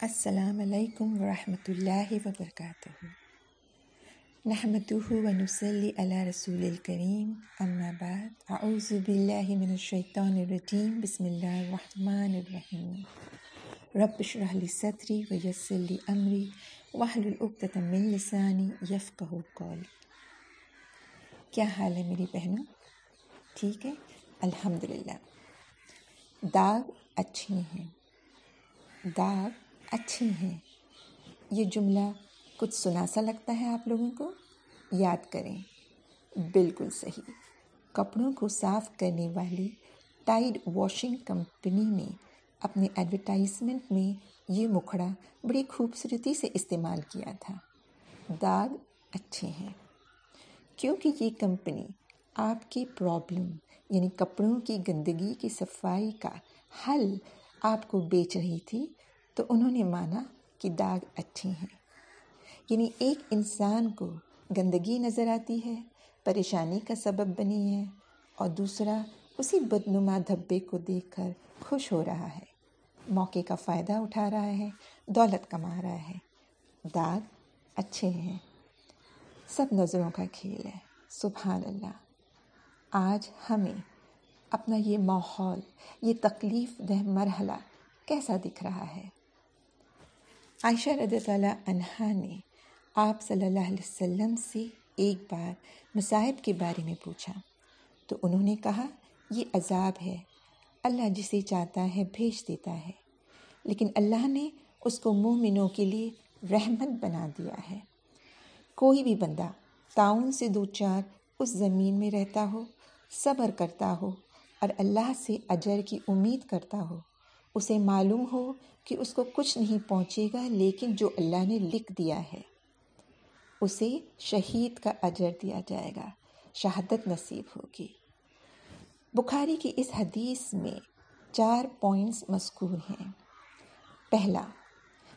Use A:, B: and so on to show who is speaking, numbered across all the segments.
A: السلام علیکم ورحمۃ اللہ وبرکاتہ۔ نحمده ونصلي على رسول الكريم اما بعد، اعوذ باللہ من الشیطان الرجیم، بسم اللہ الرحمن الرحیم۔ رب اشرح لي صدری ویسر لي امری، واحلل عقدۃ من لسانی یفقهوا قولی۔ کیا حال ہے میری بہنوں؟ ٹھیک ہے؟ الحمدللہ۔ داغ اچھی ہیں۔ داغ اچھی ہیں۔ یہ جملہ کچھ سنا سا لگتا ہے آپ لوگوں کو؟ یاد کریں، بالکل صحیح۔ کپڑوں کو صاف کرنے والی ٹائڈ واشنگ کمپنی نے اپنے ایڈورٹائزمنٹ میں یہ مکھڑا بڑی خوبصورتی سے استعمال کیا تھا۔ داغ اچھے ہیں۔ کیونکہ یہ کمپنی آپ کی پرابلم یعنی کپڑوں کی گندگی کی صفائی کا حل آپ کو بیچ رہی تھی تو انہوں نے مانا کہ داغ اچھے ہیں۔ یعنی ایک انسان کو گندگی نظر آتی ہے، پریشانی کا سبب بنی ہے، اور دوسرا اسی بدنما دھبے کو دیکھ کر خوش ہو رہا ہے، موقع کا فائدہ اٹھا رہا ہے، دولت کما رہا ہے۔ داغ اچھے ہیں۔ سب نظروں کا کھیل ہے۔ سبحان اللہ۔ آج ہمیں اپنا یہ ماحول، یہ تکلیف دہ مرحلہ کیسا دکھ رہا ہے؟ عائشہ رضی اللہ عنہ نے آپ صلی اللہ علیہ وسلم سے ایک بار مصائب کے بارے میں پوچھا۔ تو انہوں نے کہا، یہ عذاب ہے۔ اللہ جسے چاہتا ہے بھیج دیتا ہے۔ لیکن اللہ نے اس کو مومنوں کے لیے رحمت بنا دیا ہے۔ کوئی بھی بندہ تعاون سے دو چار اس زمین میں رہتا ہو، صبر کرتا ہو اور اللہ سے اجر کی امید کرتا ہو اسے معلوم ہو کہ اس کو کچھ نہیں پہنچے گا، لیکن جو اللہ نے لکھ دیا ہے، اسے شہید کا اجر دیا جائے گا، شہادت نصیب ہوگی۔ بخاری کی اس حدیث میں چار پوائنٹس مذکور ہیں۔ پہلا،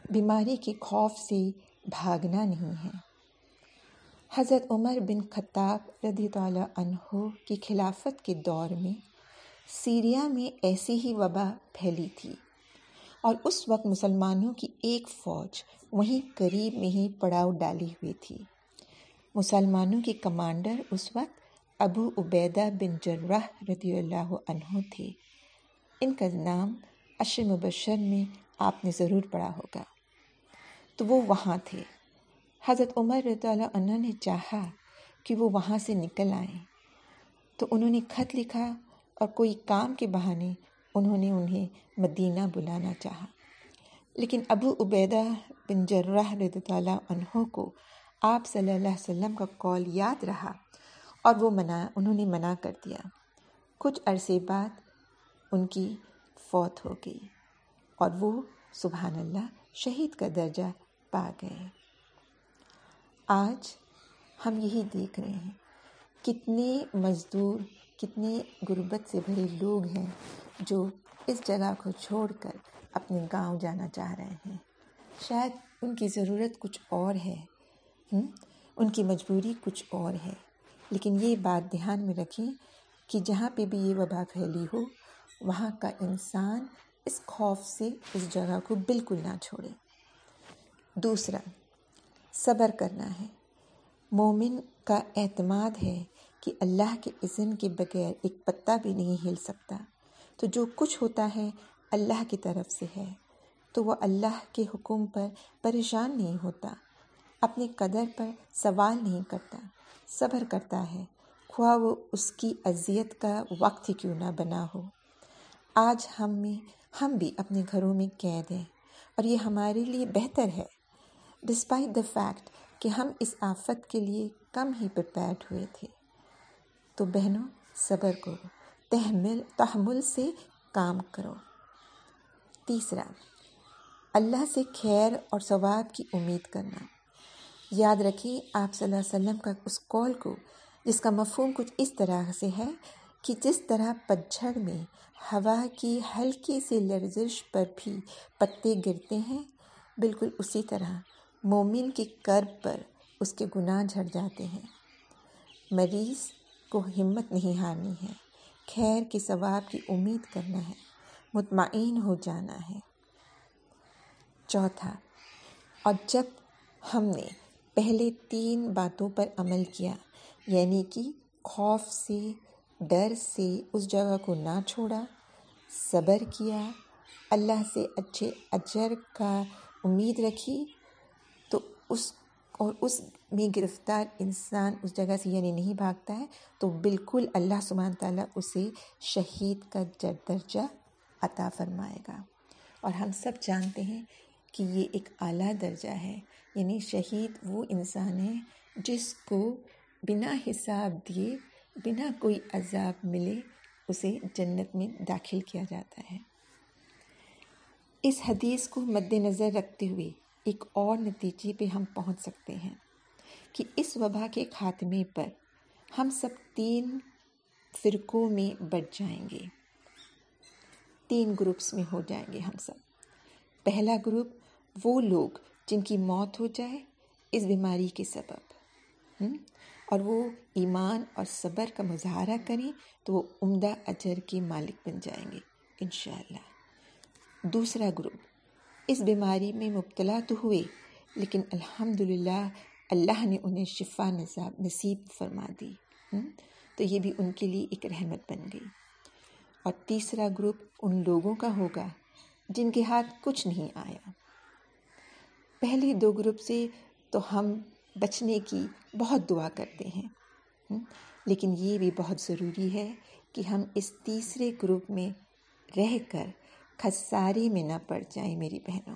A: بیماری کے خوف سے بھاگنا نہیں ہے۔ حضرت عمر بن خطاب رضی اللہ عنہ کی خلافت کے دور میں سیریا میں ایسی ہی وبا پھیلی تھی۔ اور اس وقت مسلمانوں کی ایک فوج وہیں قریب میں ہی پڑاؤ ڈالی ہوئی تھی۔ مسلمانوں کے کمانڈر اس وقت ابو عبیدہ بن جرح رضی اللہ عنہ تھے۔ ان کا نام اشر مبشر میں آپ نے ضرور پڑھا ہوگا۔ تو وہ وہاں تھے۔ حضرت عمر رضی اللہ عنہ نے چاہا کہ وہ وہاں سے نکل آئیں۔ تو انہوں نے خط لکھا اور کوئی کام کے بہانے انہوں نے انہیں مدینہ بلانا چاہا۔ لیکن ابو عبیدہ بن جرح رضی اللہ عنہ کو آپ صلی اللہ علیہ وسلم کا کال یاد رہا اور وہ منع، انہوں نے منع کر دیا۔ کچھ عرصے بعد ان کی فوت ہو گئی اور وہ سبحان اللہ شہید کا درجہ پا گئے۔ آج ہم یہی دیکھ رہے ہیں، کتنے مزدور کتنے غربت سے بھرے لوگ ہیں جو اس جگہ کو چھوڑ کر اپنے گاؤں جانا چاہ رہے ہیں۔ شاید ان کی ضرورت کچھ اور ہے۔ ان کی مجبوری کچھ اور ہے۔ لیکن یہ بات دھیان میں رکھیں کہ جہاں پہ بھی یہ وبا پھیلی ہو، وہاں کا انسان اس خوف سے اس جگہ کو بالکل نہ چھوڑے۔ دوسرا، صبر کرنا ہے۔ مومن کا اعتماد ہے کہ اللہ کے اذن کے بغیر ایک پتا بھی نہیں ہل سکتا۔ تو جو کچھ ہوتا ہے اللہ کی طرف سے ہے، تو وہ اللہ کے حکم پر پریشان نہیں ہوتا اپنے قدر پر سوال نہیں کرتا، صبر کرتا ہے۔ خواہ وہ اس کی اذیت کا وقت ہی کیوں نہ بنا ہو۔ آج ہم میں، ہم بھی اپنے گھروں میں قید ہیں اور یہ ہمارے لیے بہتر ہے۔ ڈسپائٹ دا فیکٹ کہ ہم اس آفت کے لیے کم ہی پریپیئرڈ ہوئے تھے۔ تو بہنوں، صبر کرو۔ تحمل تحمل سے کام کرو۔ تیسرا، اللہ سے خیر اور ثواب کی امید کرنا۔ یاد رکھیے آپ صلی اللہ علیہ وسلم کا اس کال کو، جس کا مفہوم کچھ اس طرح سے ہے کہ جس طرح پتجھڑ میں ہوا کی ہلکی سی لرزش پر بھی پتے گرتے ہیں، بالکل اسی طرح مومن کی کرب پر اس کے گناہ جھڑ جاتے ہیں۔ مریض کو ہمت نہیں ہارنی ہے۔ خیر کے ثواب کی امید کرنا ہے۔ مطمئن ہو جانا ہے۔ چوتھا، اور جب ہم نے پہلے تین باتوں پر عمل کیا یعنی کہ خوف سے، ڈر سے اس جگہ کو نہ چھوڑا، صبر کیا، اللہ سے اچھے اجر کا امید رکھی، تو اس اور اس میں گرفتار انسان اس جگہ سے یعنی نہیں بھاگتا ہے، تو بالکل اللہ سبحانہ تعالیٰ اسے شہید کا درجہ عطا فرمائے گا۔ اور ہم سب جانتے ہیں کہ یہ ایک اعلیٰ درجہ ہے۔ یعنی شہید وہ انسان ہے جس کو بنا حساب دیے، بنا کوئی عذاب ملے، اسے جنت میں داخل کیا جاتا ہے۔ اس حدیث کو مد نظر رکھتے ہوئے ایک اور نتیجے پہ ہم پہنچ سکتے ہیں۔ کہ اس وبا کے خاتمے پر ہم سب تین فرقوں میں بٹ جائیں گے۔ تین گروپس میں ہو جائیں گے ہم سب۔ پہلا گروپ وہ لوگ جن کی موت ہو جائے اس بیماری کے سبب۔ اور وہ ایمان اور صبر کا مظاہرہ کریں تو وہ عمدہ اجر کے مالک بن جائیں گے، انشاءاللہ۔ دوسرا گروپ، اس بیماری میں مبتلا تو ہوئے لیکن الحمد للہ اللہ نے انہیں شفا نصاب نصیب فرما دی۔ تو یہ بھی ان کے لیے ایک رحمت بن گئی۔ اور تیسرا گروپ ان لوگوں کا ہوگا جن کے ہاتھ کچھ نہیں آیا۔ پہلے دو گروپ سے تو ہم بچنے کی بہت دعا کرتے ہیں۔ لیکن یہ بھی بہت ضروری ہے کہ ہم اس تیسرے گروپ میں رہ کر خساری میں نہ پڑ جائیں میری بہنوں۔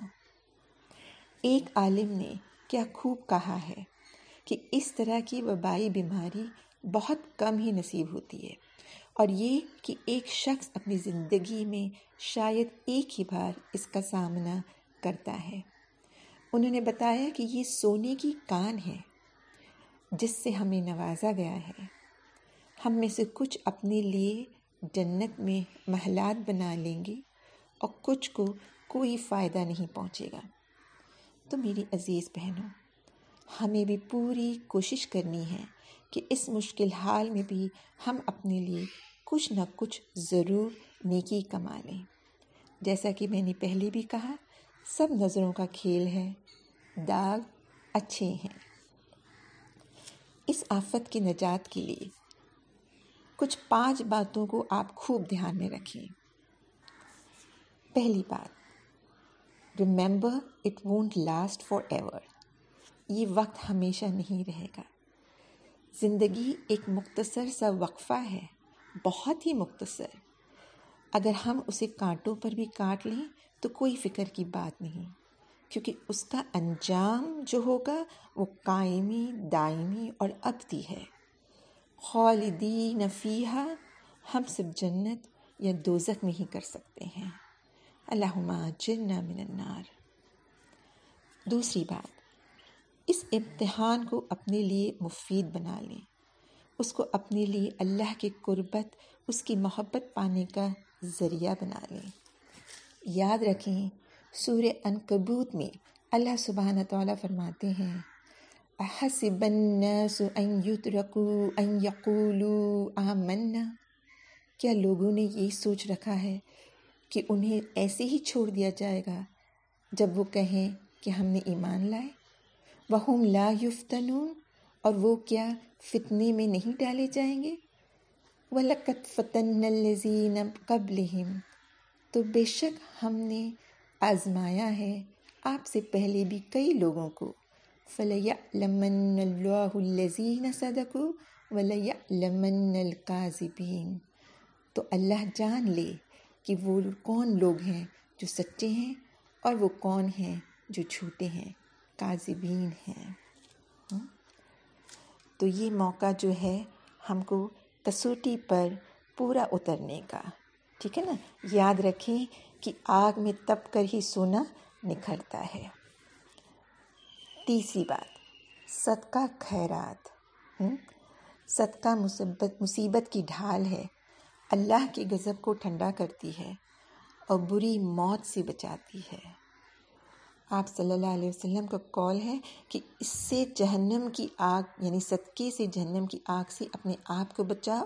A: ایک عالم نے کیا خوب کہا ہے کہ اس طرح کی وبائی بیماری بہت کم ہی نصیب ہوتی ہے اور یہ کہ ایک شخص اپنی زندگی میں شاید ایک ہی بار اس کا سامنا کرتا ہے۔ انہوں نے بتایا کہ یہ سونے کی کان ہے، جس سے ہمیں نوازا گیا ہے۔ ہم میں سے کچھ اپنے لیے جنت میں محلات بنا لیں گے اور کچھ کو کوئی فائدہ نہیں پہنچے گا۔ تو میری عزیز بہنوں، ہمیں بھی پوری کوشش کرنی ہے کہ اس مشکل حال میں بھی ہم اپنے لیے کچھ نہ کچھ ضرور نیکی کما لیں۔ جیسا کہ میں نے پہلے بھی کہا، سب نظروں کا کھیل ہے، داغ اچھے ہیں۔ اس آفت کی نجات کے لیے کچھ پانچ باتوں کو آپ خوب دھیان میں رکھیں۔ پہلی بات remember it won't last forever یہ وقت ہمیشہ نہیں رہے گا۔ زندگی ایک مختصر سا وقفہ ہے، بہت ہی مختصر۔ اگر ہم اسے کانٹوں پر بھی کاٹ لیں تو کوئی فکر کی بات نہیں، کیونکہ اس کا انجام جو ہوگا وہ قائمی، دائمی اور ابدی ہے۔ خالدی نفیحہ ہم سب جنت یا دوزک میں ہی کر سکتے ہیں۔ اللہم جرنا من النار۔ دوسری بات، اس امتحان کو اپنے لیے مفید بنا لیں۔ اس کو اپنے لیے اللہ کی قربت، اس کی محبت پانے کا ذریعہ بنا لیں۔ یاد رکھیں سور انکبوت میں اللہ سبحانہ تعالیٰ فرماتے ہیں، احسب الناس ان يتركوا ان يقولوا آمنا۔ کیا لوگوں نے یہی سوچ رکھا ہے کہ انہیں ایسے ہی چھوڑ دیا جائے گا جب وہ کہیں کہ ہم نے ایمان لائے۔ وہ لا یفتنون اور وہ کیا فتنے میں نہیں ڈالے جائیں گے؟ وہ لقت فتن الزین قبل تو بے شک ہم نے آزمایا ہے آپ سے پہلے بھی کئی لوگوں کو۔ فلیہ لمن اللہ الزین صدق ولیہ لمن القاذبین تو اللہ جان لے کہ وہ کون لوگ ہیں جو سچے ہیں اور وہ کون ہیں جو جھوٹے ہیں، کاذبین ہیں۔ ہاں؟ تو یہ موقع جو ہے ہم کو کسوٹی پر پورا اترنے کا، ٹھیک ہے نا؟ یاد رکھیں کہ آگ میں تپ کر ہی سونا نکھرتا ہے۔ تیسری بات، صدقہ خیرات۔ صدقہ مصیبت مصیبت کی ڈھال ہے۔ اللہ کے غضب کو ٹھنڈا کرتی ہے اور بری موت سے بچاتی ہے۔ آپ صلی اللہ علیہ وسلم کا کال ہے کہ اس سے جہنم کی آگ یعنی صدقے سے جہنم کی آگ سے اپنے آپ کو بچاؤ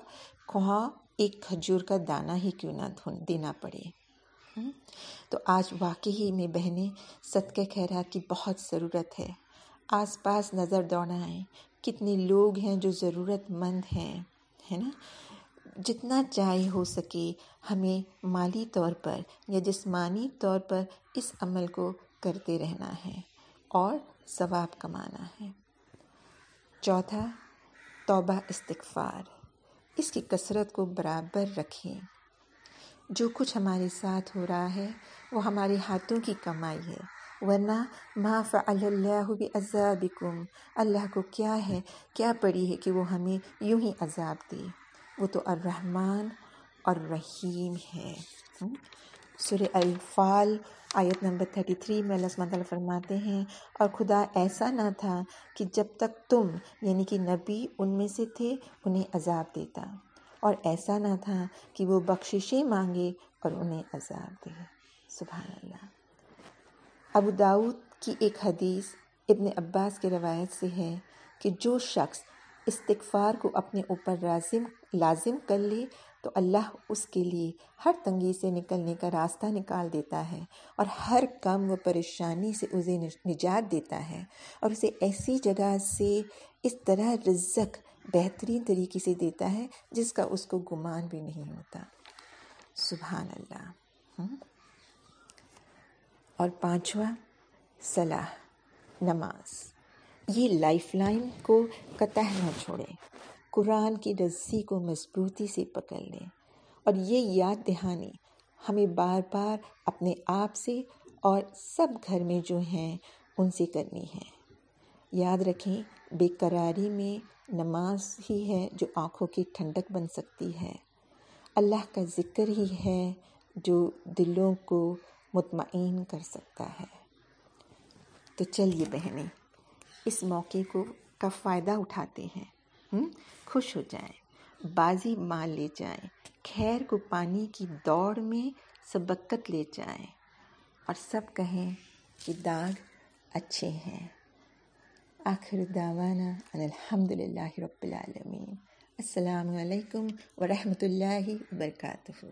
A: کہاں ایک کھجور کا دانہ ہی کیوں نہ دینا پڑے۔ تو آج واقعی میں بہنیں، صدقہ خیرات کی بہت ضرورت ہے۔ آس پاس نظر دوڑائیں۔ کتنے لوگ ہیں جو ضرورت مند ہیں، ہے نا؟ جتنا چاہے ہو سکے، ہمیں مالی طور پر یا جسمانی طور پر اس عمل کو کرتے رہنا ہے اور ثواب کمانا ہے۔ چوتھا، توبہ استغفار۔ اس کی کثرت کو برابر رکھیں۔ جو کچھ ہمارے ساتھ ہو رہا ہے، وہ ہمارے ہاتھوں کی کمائی ہے۔ ورنہ، ما فعل اللہ بعذابکم، اللہ کو کیا ہے، کیا پڑی ہے کہ وہ ہمیں یوں ہی عذاب دے؟ وہ تو الرحمن اور رحیم ہے سورہ الفال آیت نمبر 33 میں اللہ تعالیٰ فرماتے ہیں، اور خدا ایسا نہ تھا کہ جب تک تم یعنی کہ نبی، ان میں سے تھے، انہیں عذاب دیتا۔ اور ایسا نہ تھا کہ وہ بخششیں مانگے اور انہیں عذاب دے۔ سبحان اللہ۔ ابو داود کی ایک حدیث ابن عباس کے روایت سے ہے کہ جو شخص استغفار کو اپنے اوپر لازم لازم کر لے تو اللہ اس کے لیے ہر تنگی سے نکلنے کا راستہ نکال دیتا ہے اور ہر کم و پریشانی سے اسے نجات دیتا ہے اور اسے ایسی جگہ سے اس طرح رزق بہترین طریقے سے دیتا ہے جس کا اس کو گمان بھی نہیں ہوتا۔ سبحان اللہ اور پانچواں، صلاح، نماز۔ یہ لائف لائن کو قطع نہ چھوڑیں قرآن کی رسی کو مضبوطی سے پکڑ لیں اور یہ یاد دہانی ہمیں بار بار اپنے آپ سے اور سب گھر میں جو ہیں ان سے کرنی ہے۔ یاد رکھیں، بے قراری میں نماز ہی ہے جو آنکھوں کی ٹھنڈک بن سکتی ہے۔ اللہ کا ذکر ہی ہے جو دلوں کو مطمئن کر سکتا ہے۔ تو چلیے بہنیں، اس موقع کو کا فائدہ اٹھاتے ہیں؟ خوش ہو جائیں۔ بازی مار لے جائیں۔ خیر کو پانی کی دوڑ میں سبقت لے جائیں۔ اور سب کہیں کہ داغ اچھے ہیں۔ آخر داوانہ الحمد للہ رب العالمین۔ السلام علیکم ورحمۃ اللہ وبرکاتہ۔